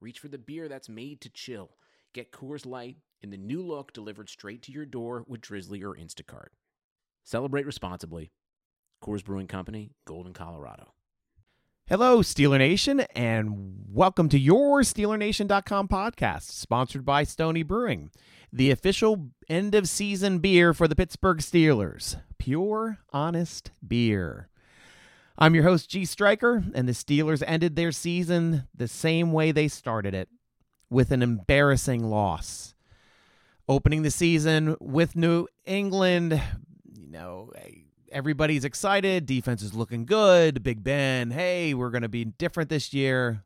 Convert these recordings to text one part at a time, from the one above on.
reach for the beer that's made to chill. Get Coors Light in the new look delivered straight to your door with Drizly or Instacart. Celebrate responsibly. Coors Brewing Company, Golden, Colorado. Hello, Steeler Nation, and welcome to your SteelerNation.com podcast, sponsored by Stony Brewing, the official end of season beer for the Pittsburgh Steelers. Pure, honest beer. I'm your host, G Striker, and the Steelers ended their season the same way they started it with an embarrassing loss. Opening the season with New England, you know, everybody's excited. Defense is looking good. Big Ben, hey, we're going to be different this year.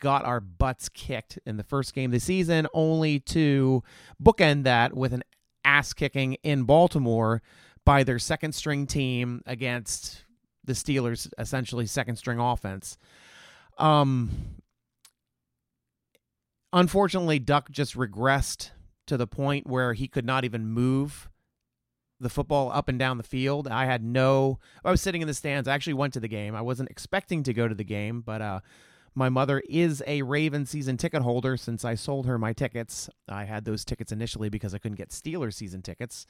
Got our butts kicked in the first game of the season, only to bookend that with an ass kicking in Baltimore by their second string team against the Steelers' essentially second string offense. Um, unfortunately, Duck just regressed to the point where he could not even move the football up and down the field. I had no. I was sitting in the stands. I actually went to the game. I wasn't expecting to go to the game, but uh, my mother is a Raven season ticket holder. Since I sold her my tickets, I had those tickets initially because I couldn't get Steelers season tickets.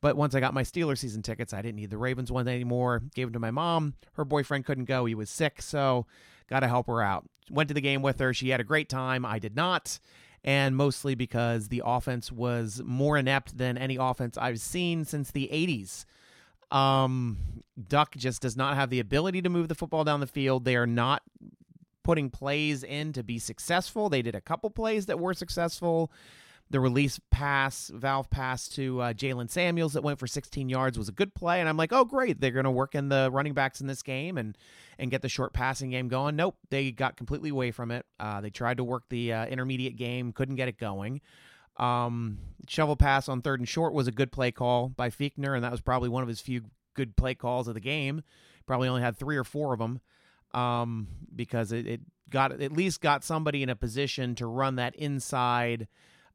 But once I got my Steelers season tickets, I didn't need the Ravens ones anymore. Gave them to my mom. Her boyfriend couldn't go; he was sick, so got to help her out. Went to the game with her. She had a great time. I did not and mostly because the offense was more inept than any offense I've seen since the 80s. Um, Duck just does not have the ability to move the football down the field. They are not putting plays in to be successful. They did a couple plays that were successful. The release pass, valve pass to uh, Jaylen Samuels that went for 16 yards was a good play, and I'm like, oh great, they're going to work in the running backs in this game and and get the short passing game going. Nope, they got completely away from it. Uh, they tried to work the uh, intermediate game, couldn't get it going. Um, shovel pass on third and short was a good play call by Fichtner, and that was probably one of his few good play calls of the game. Probably only had three or four of them um, because it, it got at least got somebody in a position to run that inside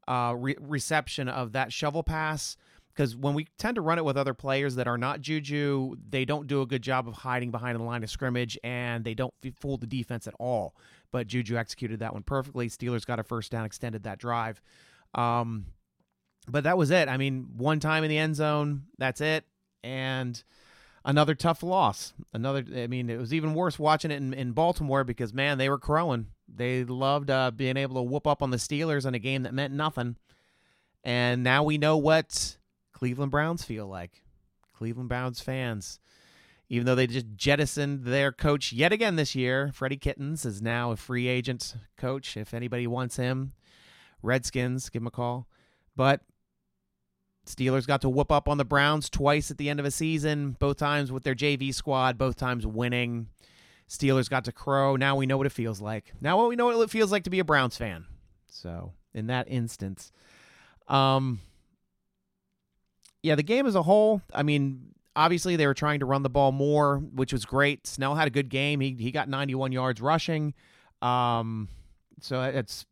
uh, re- reception of that shovel pass. Because when we tend to run it with other players that are not Juju, they don't do a good job of hiding behind the line of scrimmage and they don't fool the defense at all. But Juju executed that one perfectly. Steelers got a first down, extended that drive. Um, but that was it. I mean, one time in the end zone, that's it. And another tough loss. Another, I mean, it was even worse watching it in, in Baltimore because, man, they were crowing. They loved uh, being able to whoop up on the Steelers in a game that meant nothing. And now we know what Cleveland Browns feel like. Cleveland Browns fans. Even though they just jettisoned their coach yet again this year, Freddie Kitchens is now a free agent coach. If anybody wants him, Redskins, give him a call. But Steelers got to whoop up on the Browns twice at the end of a season, both times with their JV squad, both times winning. Steelers got to crow. Now we know what it feels like. Now we know what it feels like to be a Browns fan. So, in that instance, um, yeah, the game as a whole, I mean, obviously they were trying to run the ball more, which was great. Snell had a good game. He he got 91 yards rushing. Um, so it's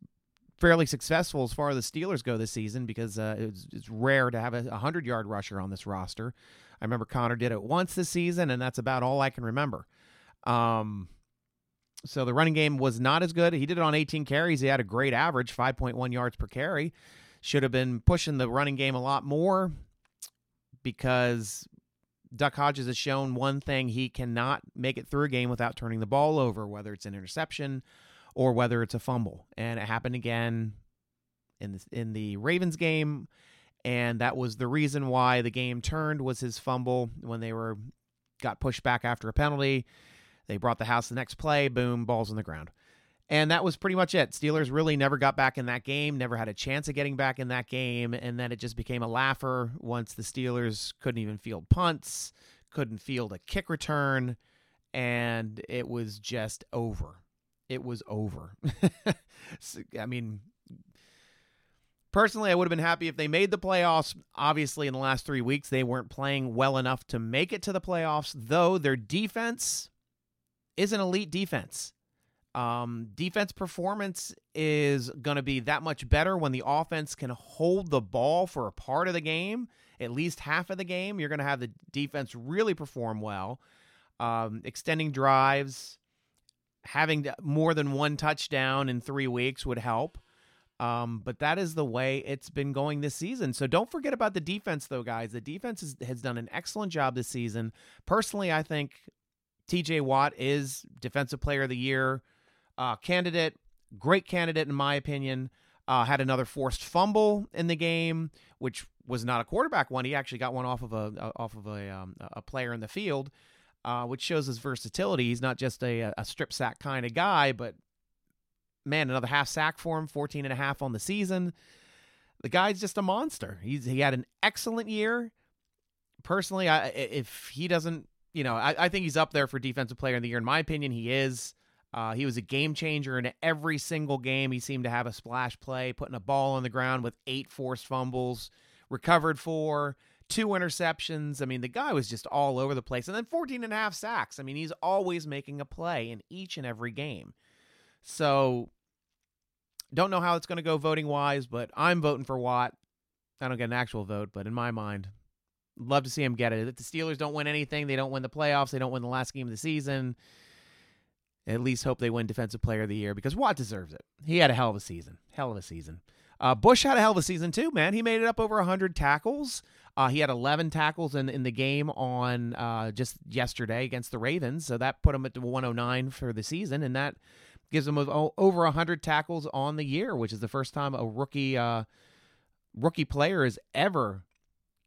fairly successful as far as the Steelers go this season because uh, it's, it's rare to have a 100 yard rusher on this roster. I remember Connor did it once this season, and that's about all I can remember. Um, so the running game was not as good. He did it on 18 carries. He had a great average, 5.1 yards per carry. Should have been pushing the running game a lot more because Duck Hodges has shown one thing he cannot make it through a game without turning the ball over, whether it's an interception or whether it's a fumble. And it happened again in the, in the Ravens game. And that was the reason why the game turned was his fumble when they were got pushed back after a penalty. They brought the house the next play, boom, balls on the ground. And that was pretty much it. Steelers really never got back in that game, never had a chance of getting back in that game. And then it just became a laugher once the Steelers couldn't even field punts, couldn't field a kick return, and it was just over. It was over. I mean, personally, I would have been happy if they made the playoffs. Obviously, in the last three weeks, they weren't playing well enough to make it to the playoffs, though their defense is an elite defense. Um, defense performance is going to be that much better when the offense can hold the ball for a part of the game, at least half of the game. You're going to have the defense really perform well. Um, extending drives, having more than one touchdown in three weeks would help. Um, but that is the way it's been going this season. So don't forget about the defense, though, guys. The defense is, has done an excellent job this season. Personally, I think TJ Watt is Defensive Player of the Year uh, candidate. Great candidate, in my opinion. Uh, had another forced fumble in the game, which was not a quarterback one. He actually got one off of a off of a um, a player in the field, uh, which shows his versatility. He's not just a, a strip sack kind of guy, but man, another half sack for him, 14 and a half on the season. The guy's just a monster. He's he had an excellent year. Personally, I, if he doesn't, you know, I, I think he's up there for defensive player of the year. In my opinion, he is. Uh, he was a game changer in every single game. He seemed to have a splash play, putting a ball on the ground with eight forced fumbles, recovered four, two interceptions. I mean, the guy was just all over the place. And then 14 and a half sacks. I mean, he's always making a play in each and every game. So, don't know how it's going to go voting wise, but I'm voting for Watt. I don't get an actual vote, but in my mind, love to see him get it. If the Steelers don't win anything, they don't win the playoffs, they don't win the last game of the season at least hope they win Defensive Player of the Year because Watt deserves it. He had a hell of a season. Hell of a season. Uh, Bush had a hell of a season too, man. He made it up over 100 tackles. Uh, he had 11 tackles in, in the game on uh, just yesterday against the Ravens. So that put him at 109 for the season. And that gives him over 100 tackles on the year, which is the first time a rookie uh, rookie player has ever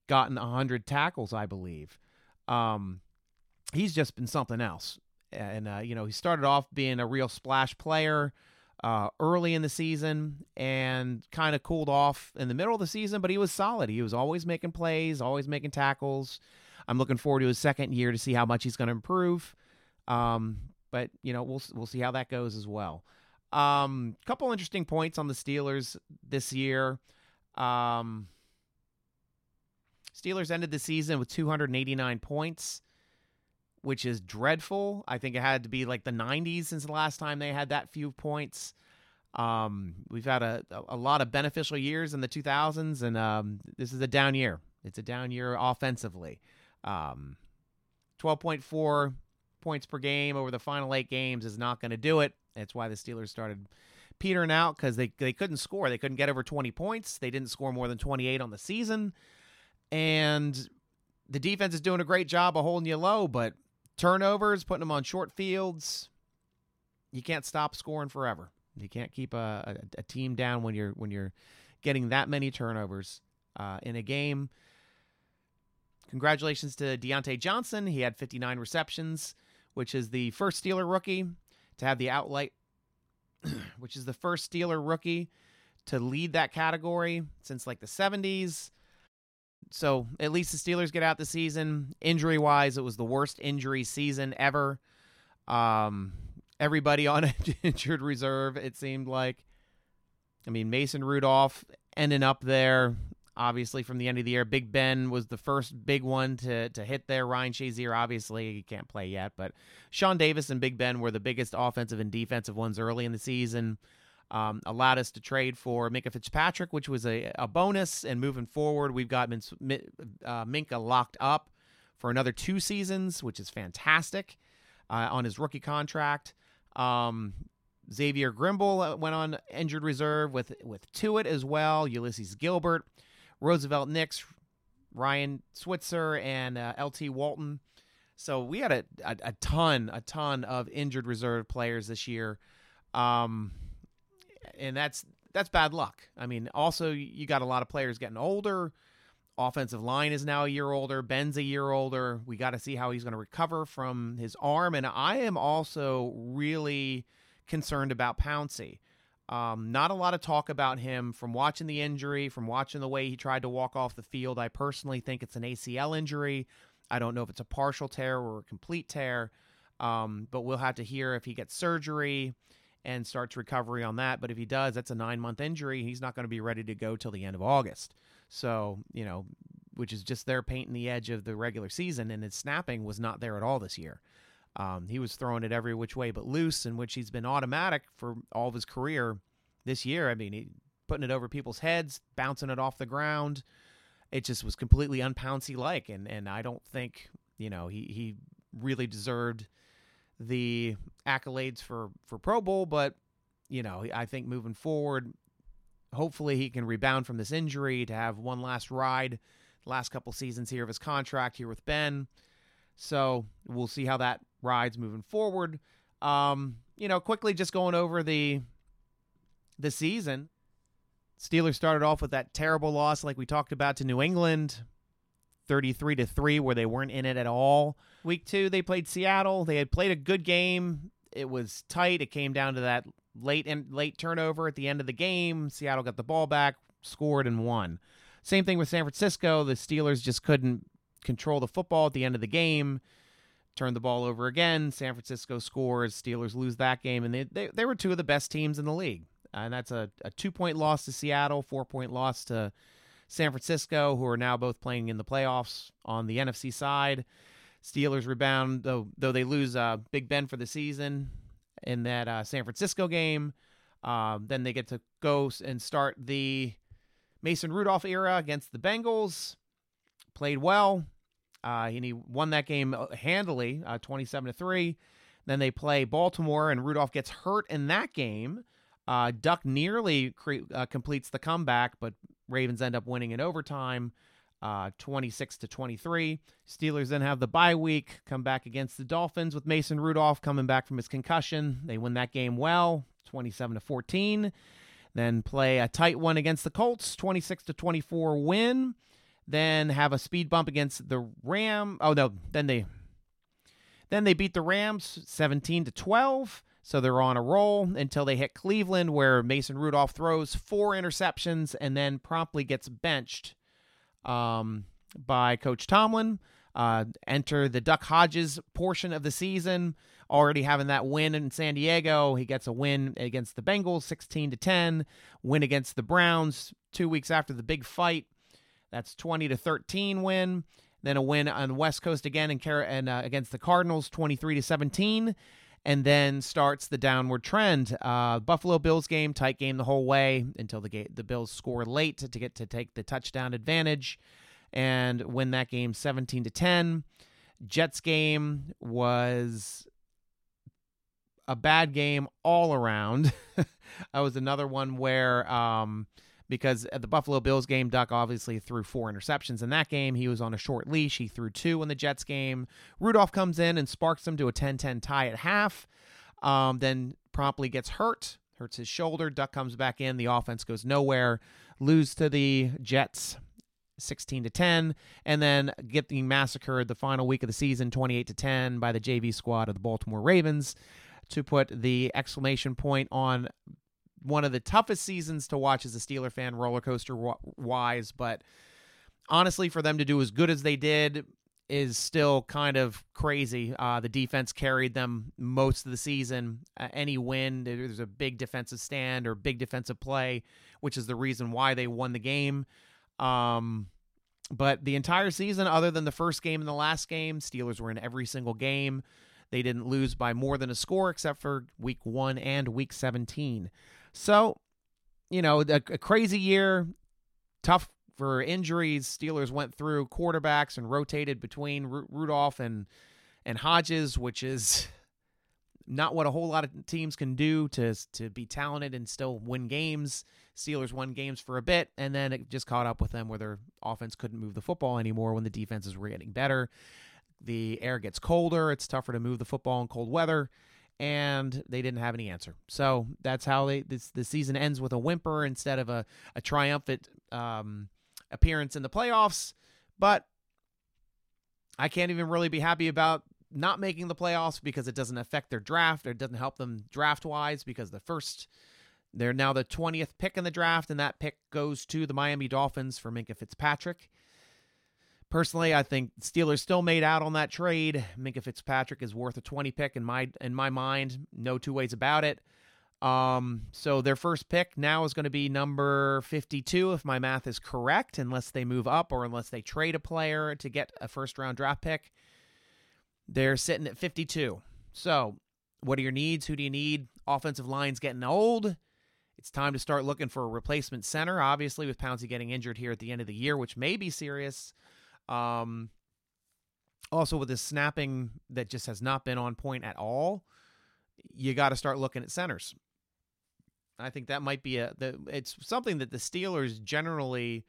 gotten 100 tackles, I believe. Um, he's just been something else and uh, you know he started off being a real splash player uh, early in the season and kind of cooled off in the middle of the season, but he was solid. He was always making plays, always making tackles. I'm looking forward to his second year to see how much he's going to improve. Um, but you know we'll we'll see how that goes as well. Um, couple interesting points on the Steelers this year. Um, Steelers ended the season with 289 points which is dreadful. I think it had to be like the 90s since the last time they had that few points. Um, we've had a, a lot of beneficial years in the 2000s, and um, this is a down year. It's a down year offensively. Um, 12.4 points per game over the final eight games is not going to do it. That's why the Steelers started petering out because they, they couldn't score. They couldn't get over 20 points. They didn't score more than 28 on the season. And the defense is doing a great job of holding you low, but turnovers, putting them on short fields. You can't stop scoring forever. You can't keep a, a, a team down when you're when you're getting that many turnovers uh, in a game. Congratulations to Diontae Johnson. He had 59 receptions, which is the first Steeler rookie to have the outlight, which is the first Steeler rookie to lead that category since like the 70s so at least the Steelers get out the season. Injury wise, it was the worst injury season ever. Um, everybody on injured reserve, it seemed like. I mean, Mason Rudolph ending up there, obviously from the end of the year. Big Ben was the first big one to to hit there. Ryan Shazier, obviously, he can't play yet, but Sean Davis and Big Ben were the biggest offensive and defensive ones early in the season um, allowed us to trade for Minkah Fitzpatrick, which was a, a bonus. And moving forward, we've got Min- uh, Minkah locked up for another two seasons, which is fantastic uh, on his rookie contract. Um, Xavier Grimble uh, went on injured reserve with with Tuitt as well. Ulysses Gilbert, Roosevelt Nix, Ryan Switzer, and uh, LT Walton. So we had a, a, a, ton, a ton of injured reserve players this year. Um, and that's that's bad luck. I mean, also you got a lot of players getting older. Offensive line is now a year older. Ben's a year older. We got to see how he's going to recover from his arm. And I am also really concerned about Pouncey. Um, not a lot of talk about him from watching the injury, from watching the way he tried to walk off the field. I personally think it's an ACL injury. I don't know if it's a partial tear or a complete tear, um, but we'll have to hear if he gets surgery and starts recovery on that. But if he does, that's a nine month injury. He's not going to be ready to go till the end of August. So, you know, which is just there painting the edge of the regular season, and his snapping was not there at all this year. Um, he was throwing it every which way but loose, in which he's been automatic for all of his career this year. I mean, he putting it over people's heads, bouncing it off the ground. It just was completely unpouncy like, and and I don't think you know he he really deserved the accolades for for Pro Bowl, but you know I think moving forward, hopefully he can rebound from this injury to have one last ride, last couple seasons here of his contract here with Ben. So we'll see how that rides moving forward. Um, you know, quickly just going over the the season. Steelers started off with that terrible loss, like we talked about, to New England, thirty-three to three, where they weren't in it at all. Week two, they played Seattle. They had played a good game. It was tight. It came down to that late and late turnover at the end of the game. Seattle got the ball back, scored, and won. Same thing with San Francisco. The Steelers just couldn't control the football at the end of the game turn the ball over again. San Francisco scores. Steelers lose that game, and they they, they were two of the best teams in the league. And that's a, a two point loss to Seattle, four point loss to San Francisco, who are now both playing in the playoffs on the NFC side. Steelers rebound, though though they lose uh, Big Ben for the season in that uh, San Francisco game. Um, then they get to go and start the Mason Rudolph era against the Bengals. Played well. Uh, and he won that game uh, handily, uh, 27 to 3. Then they play Baltimore, and Rudolph gets hurt in that game. Uh, Duck nearly cre- completes the comeback, but Ravens end up winning in overtime, uh, 26 to 23. Steelers then have the bye week, come back against the Dolphins with Mason Rudolph coming back from his concussion. They win that game well, 27 to 14. Then play a tight one against the Colts, 26 to 24 win then have a speed bump against the Ram. Oh no, then they then they beat the Rams 17 to 12. So they're on a roll until they hit Cleveland, where Mason Rudolph throws four interceptions and then promptly gets benched um, by Coach Tomlin. Uh, enter the Duck Hodges portion of the season, already having that win in San Diego. He gets a win against the Bengals, 16 to 10. Win against the Browns two weeks after the big fight. That's 20 to 13 win. Then a win on the West Coast again and, and uh, against the Cardinals, 23 to 17 and then starts the downward trend. Uh, Buffalo Bills game, tight game the whole way until the ga- the Bills score late to, to get to take the touchdown advantage and win that game 17 to 10. Jets game was a bad game all around. that was another one where um, because at the Buffalo Bills game, Duck obviously threw four interceptions in that game. He was on a short leash. He threw two in the Jets game. Rudolph comes in and sparks them to a 10 10 tie at half, um, then promptly gets hurt, hurts his shoulder. Duck comes back in. The offense goes nowhere, lose to the Jets. 16 to 10 and then getting massacred the final week of the season 28 to 10 by the JV squad of the Baltimore Ravens to put the exclamation point on one of the toughest seasons to watch as a Steeler fan, roller coaster wise. But honestly, for them to do as good as they did is still kind of crazy. Uh, the defense carried them most of the season. Uh, any win, there's a big defensive stand or big defensive play, which is the reason why they won the game. Um, but the entire season, other than the first game and the last game, Steelers were in every single game. They didn't lose by more than a score except for week one and week 17. So, you know, a, a crazy year, tough for injuries. Steelers went through quarterbacks and rotated between Ru- Rudolph and and Hodges, which is not what a whole lot of teams can do to to be talented and still win games. Steelers won games for a bit, and then it just caught up with them where their offense couldn't move the football anymore when the defenses were getting better. The air gets colder; it's tougher to move the football in cold weather and they didn't have any answer. So that's how they this the season ends with a whimper instead of a a triumphant um, appearance in the playoffs. But I can't even really be happy about not making the playoffs because it doesn't affect their draft or it doesn't help them draft wise because the first they're now the 20th pick in the draft and that pick goes to the Miami Dolphins for Minkah Fitzpatrick. Personally, I think Steelers still made out on that trade. Minkah Fitzpatrick is worth a 20 pick in my in my mind. No two ways about it. Um, so their first pick now is going to be number 52, if my math is correct, unless they move up or unless they trade a player to get a first round draft pick. They're sitting at 52. So, what are your needs? Who do you need? Offensive line's getting old. It's time to start looking for a replacement center. Obviously, with Pouncey getting injured here at the end of the year, which may be serious. Um, also, with his snapping that just has not been on point at all, you got to start looking at centers. I think that might be a the, it's something that the Steelers generally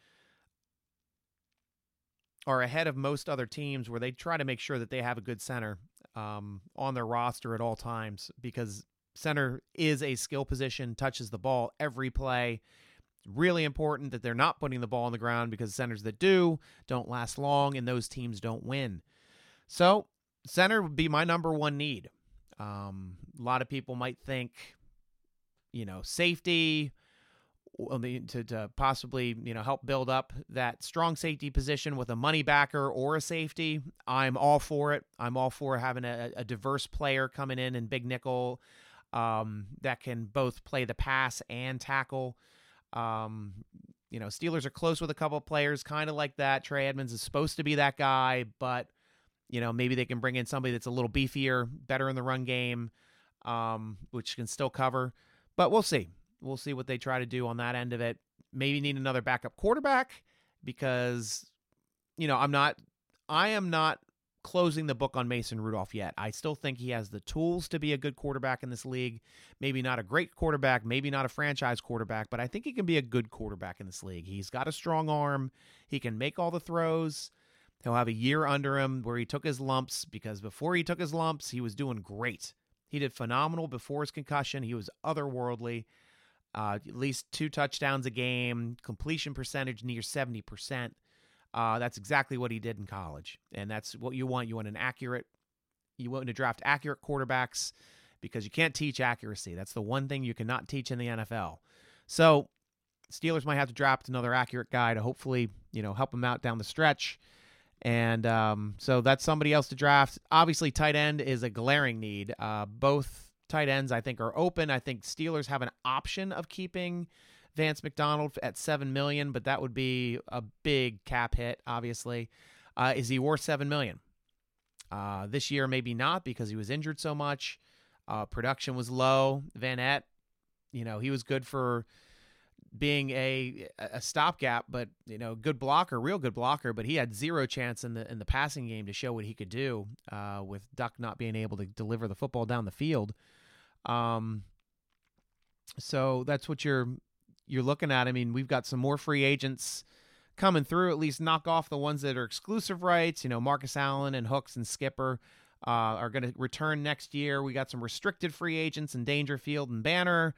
are ahead of most other teams where they try to make sure that they have a good center um, on their roster at all times because center is a skill position, touches the ball every play. Really important that they're not putting the ball on the ground because centers that do don't last long and those teams don't win. So, center would be my number one need. Um, a lot of people might think, you know, safety to, to possibly you know help build up that strong safety position with a money backer or a safety. I'm all for it. I'm all for having a, a diverse player coming in and big nickel um, that can both play the pass and tackle. Um, you know, Steelers are close with a couple players, kind of like that. Trey Edmunds is supposed to be that guy, but you know maybe they can bring in somebody that's a little beefier, better in the run game, um, which can still cover. But we'll see. We'll see what they try to do on that end of it. Maybe need another backup quarterback because you know, I'm not I am not closing the book on Mason Rudolph yet. I still think he has the tools to be a good quarterback in this league. Maybe not a great quarterback, maybe not a franchise quarterback, but I think he can be a good quarterback in this league. He's got a strong arm. He can make all the throws. He'll have a year under him where he took his lumps because before he took his lumps, he was doing great. He did phenomenal before his concussion. He was otherworldly uh, at least two touchdowns a game, completion percentage near 70%. Uh, that's exactly what he did in college. And that's what you want. You want an accurate, you want to draft accurate quarterbacks because you can't teach accuracy. That's the one thing you cannot teach in the NFL. So Steelers might have to draft another accurate guy to hopefully, you know, help him out down the stretch. And um, so that's somebody else to draft. Obviously, tight end is a glaring need. Uh, both tight ends I think are open. I think Steelers have an option of keeping Vance McDonald at seven million, but that would be a big cap hit. Obviously, uh, is he worth seven million? Uh, this year, maybe not because he was injured so much. Uh, production was low. Vannett, you know, he was good for being a a stopgap, but you know, good blocker, real good blocker. But he had zero chance in the in the passing game to show what he could do uh, with Duck not being able to deliver the football down the field. Um, so that's what you're you're looking at. I mean, we've got some more free agents coming through. At least knock off the ones that are exclusive rights. You know, Marcus Allen and Hooks and Skipper uh, are going to return next year. We got some restricted free agents in Dangerfield and Banner.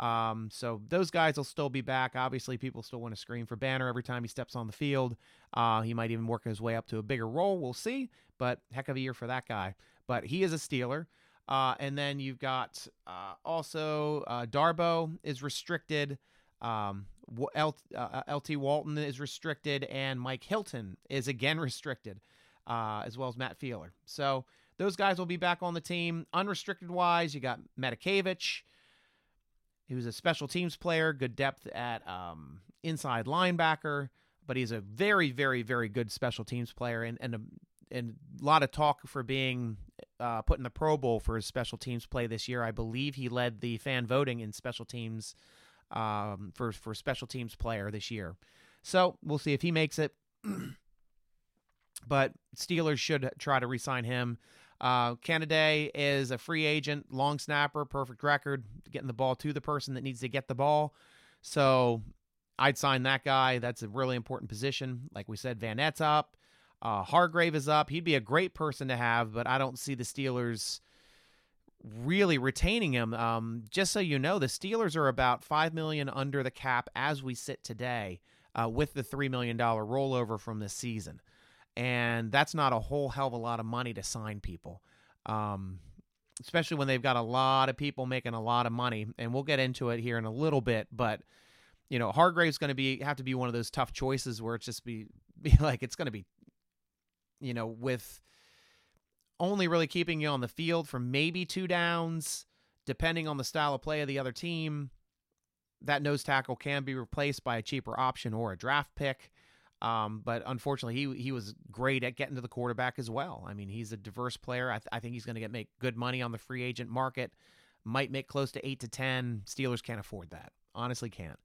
Um, so those guys will still be back. Obviously, people still want to scream for Banner every time he steps on the field. Uh, he might even work his way up to a bigger role. We'll see. But heck of a year for that guy. But he is a Steeler. Uh, and then you've got uh, also uh, Darboh is restricted. Um, LT uh, Walton is restricted, and Mike Hilton is again restricted, uh, as well as Matt Feiler. So those guys will be back on the team. Unrestricted wise, you got Matakevich, who's a special teams player, good depth at um, inside linebacker, but he's a very, very, very good special teams player and, and a and a lot of talk for being uh, put in the Pro Bowl for his special teams play this year. I believe he led the fan voting in special teams um, for for special teams player this year. So we'll see if he makes it. but Steelers should try to re-sign him. Uh, Canaday is a free agent, long snapper, perfect record, getting the ball to the person that needs to get the ball. So I'd sign that guy. That's a really important position. Like we said, Vannett's up. Uh, Hargrave is up. He'd be a great person to have, but I don't see the Steelers really retaining him. Um, just so you know, the Steelers are about five million under the cap as we sit today, uh, with the three million dollar rollover from this season, and that's not a whole hell of a lot of money to sign people. Um, especially when they've got a lot of people making a lot of money, and we'll get into it here in a little bit, but you know Hargrave's going to be have to be one of those tough choices where it's just be be like it's going to be you know, with only really keeping you on the field for maybe two downs depending on the style of play of the other team, that nose tackle can be replaced by a cheaper option or a draft pick. Um, but unfortunately, he he was great at getting to the quarterback as well. I mean, he's a diverse player. I, th- I think he's going to get make good money on the free agent market. Might make close to eight to ten. Steelers can't afford that. Honestly, can't.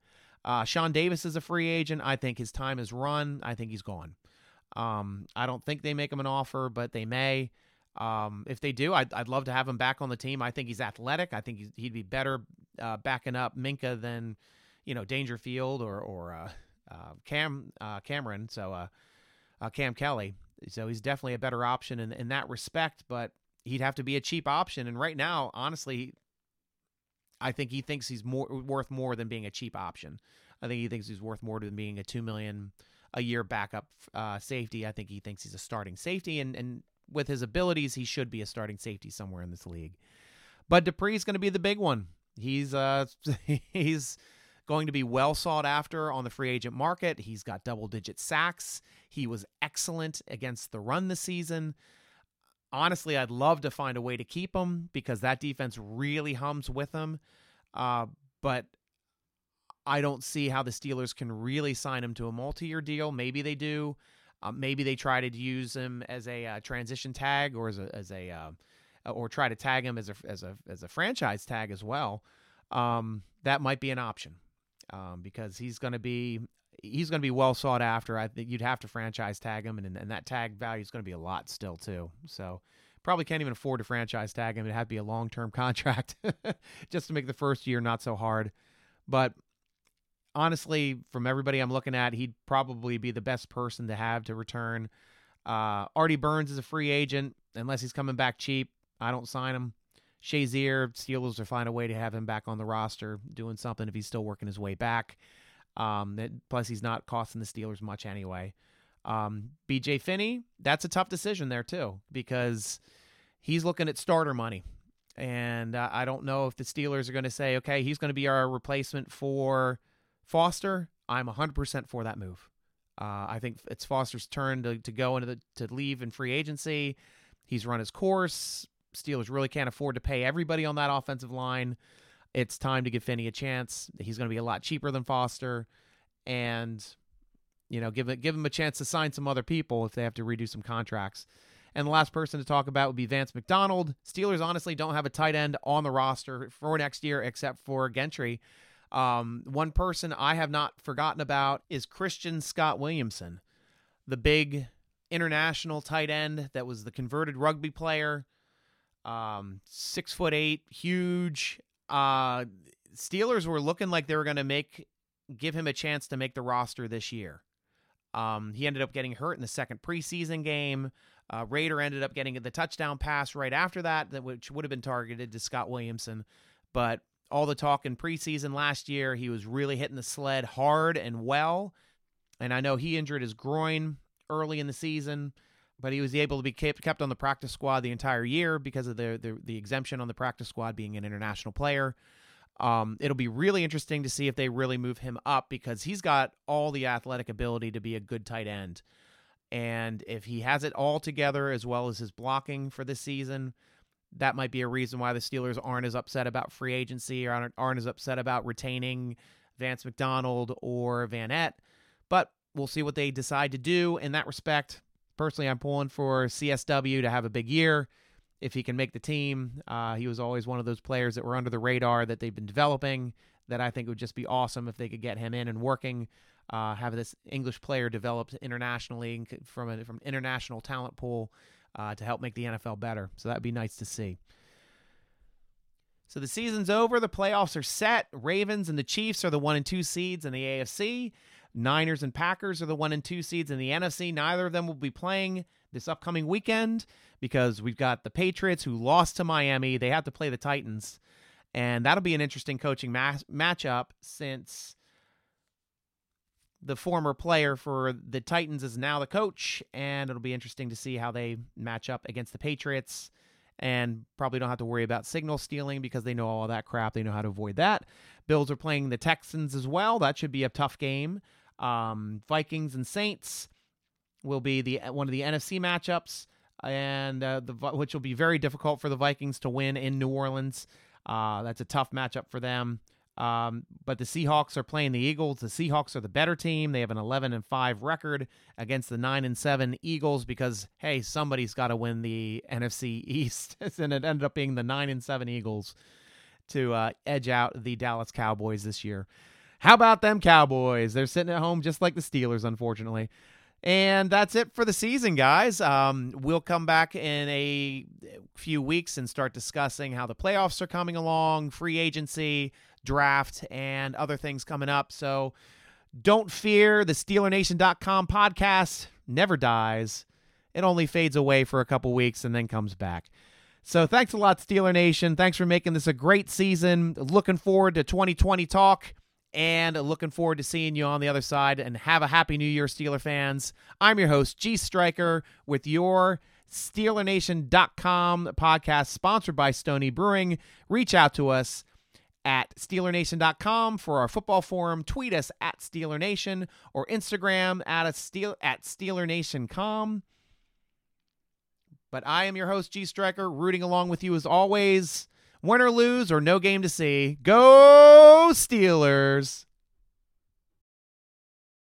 Uh, Sean Davis is a free agent. I think his time is run. I think he's gone. Um, I don't think they make him an offer, but they may. Um, if they do, I'd, I'd love to have him back on the team. I think he's athletic. I think he'd be better uh, backing up Minkah than, you know, Dangerfield or or uh, uh, Cam uh, Cameron. So uh, uh, Cam Kelly. So he's definitely a better option in in that respect. But he'd have to be a cheap option. And right now, honestly, I think he thinks he's more worth more than being a cheap option. I think he thinks he's worth more than being a two million a year backup uh, safety. I think he thinks he's a starting safety, and and with his abilities, he should be a starting safety somewhere in this league. But Dupree's going to be the big one. He's uh he's going to be well sought after on the free agent market. He's got double digit sacks. He was excellent against the run this season. Honestly, I'd love to find a way to keep him because that defense really hums with him. Uh, but I don't see how the Steelers can really sign him to a multi year deal. Maybe they do. Uh, maybe they try to use him as a uh, transition tag or as a as a uh, or try to tag him as a as a as a franchise tag as well. Um, that might be an option um, because he's going to be he's going to be well sought after. I think you'd have to franchise tag him, and and that tag value is going to be a lot still too. So probably can't even afford to franchise tag him. It'd have to be a long term contract just to make the first year not so hard. But honestly, from everybody I'm looking at, he'd probably be the best person to have to return. Uh, Artie Burns is a free agent unless he's coming back cheap. I don't sign him. Shazier, Steelers will find a way to have him back on the roster doing something if he's still working his way back. Um, plus, he's not costing the Steelers much anyway. Um, BJ Finney, that's a tough decision there too because he's looking at starter money. And uh, I don't know if the Steelers are going to say, okay, he's going to be our replacement for Foster. I'm 100% for that move. Uh, I think it's Foster's turn to, to go into the to leave in free agency. He's run his course. Steelers really can't afford to pay everybody on that offensive line. It's time to give Finney a chance. He's going to be a lot cheaper than Foster, and you know, give it give him a chance to sign some other people if they have to redo some contracts. And the last person to talk about would be Vance McDonald. Steelers honestly don't have a tight end on the roster for next year except for Gentry. Um, one person I have not forgotten about is Christian Scotland-Williamson, the big international tight end that was the converted rugby player. Um, six foot eight, huge. Uh, Steelers were looking like they were going to make give him a chance to make the roster this year. Um, he ended up getting hurt in the second preseason game. Uh, Rader ended up getting the touchdown pass right after that, that which would have been targeted to Scott Williamson. But all the talk in preseason last year, he was really hitting the sled hard and well. And I know he injured his groin early in the season but he was able to be kept kept on the practice squad the entire year because of the the, the exemption on the practice squad being an international player. Um, it'll be really interesting to see if they really move him up because he's got all the athletic ability to be a good tight end. And if he has it all together as well as his blocking for this season, that might be a reason why the Steelers aren't as upset about free agency or aren't, aren't as upset about retaining Vance McDonald or Vannett. But we'll see what they decide to do in that respect. Personally, I'm pulling for CSW to have a big year. If he can make the team, uh, he was always one of those players that were under the radar that they've been developing. That I think would just be awesome if they could get him in and working. Uh, have this English player developed internationally from a from international talent pool uh, to help make the NFL better. So that'd be nice to see. So the season's over. The playoffs are set. Ravens and the Chiefs are the one and two seeds in the AFC. Niners and Packers are the one and two seeds in the NFC. Neither of them will be playing this upcoming weekend because we've got the Patriots who lost to Miami. They have to play the Titans. And that'll be an interesting coaching ma- matchup since the former player for the Titans is now the coach. And it'll be interesting to see how they match up against the Patriots. And probably don't have to worry about signal stealing because they know all that crap. They know how to avoid that. Bills are playing the Texans as well. That should be a tough game. Um, Vikings and Saints will be the one of the NFC matchups, and uh, the which will be very difficult for the Vikings to win in New Orleans. Uh, that's a tough matchup for them. Um, but the Seahawks are playing the Eagles. The Seahawks are the better team. They have an 11 and 5 record against the 9 and 7 Eagles because hey, somebody's got to win the NFC East, and it ended up being the 9 and 7 Eagles to uh, edge out the Dallas Cowboys this year. How about them Cowboys? They're sitting at home just like the Steelers, unfortunately. And that's it for the season, guys. Um, we'll come back in a few weeks and start discussing how the playoffs are coming along, free agency, draft, and other things coming up. So don't fear. The SteelerNation.com podcast never dies. It only fades away for a couple weeks and then comes back. So thanks a lot, Steeler Nation. Thanks for making this a great season. Looking forward to 2020 talk and looking forward to seeing you on the other side. And have a happy new year, Steeler fans. I'm your host, G Striker, with your SteelerNation.com podcast sponsored by Stony Brewing. Reach out to us at SteelerNation.com for our football forum. Tweet us at Steeler Nation or Instagram at a Steel at SteelerNation.com. But I am your host, G Striker, rooting along with you as always. Win or lose or no game to see. Go Steelers!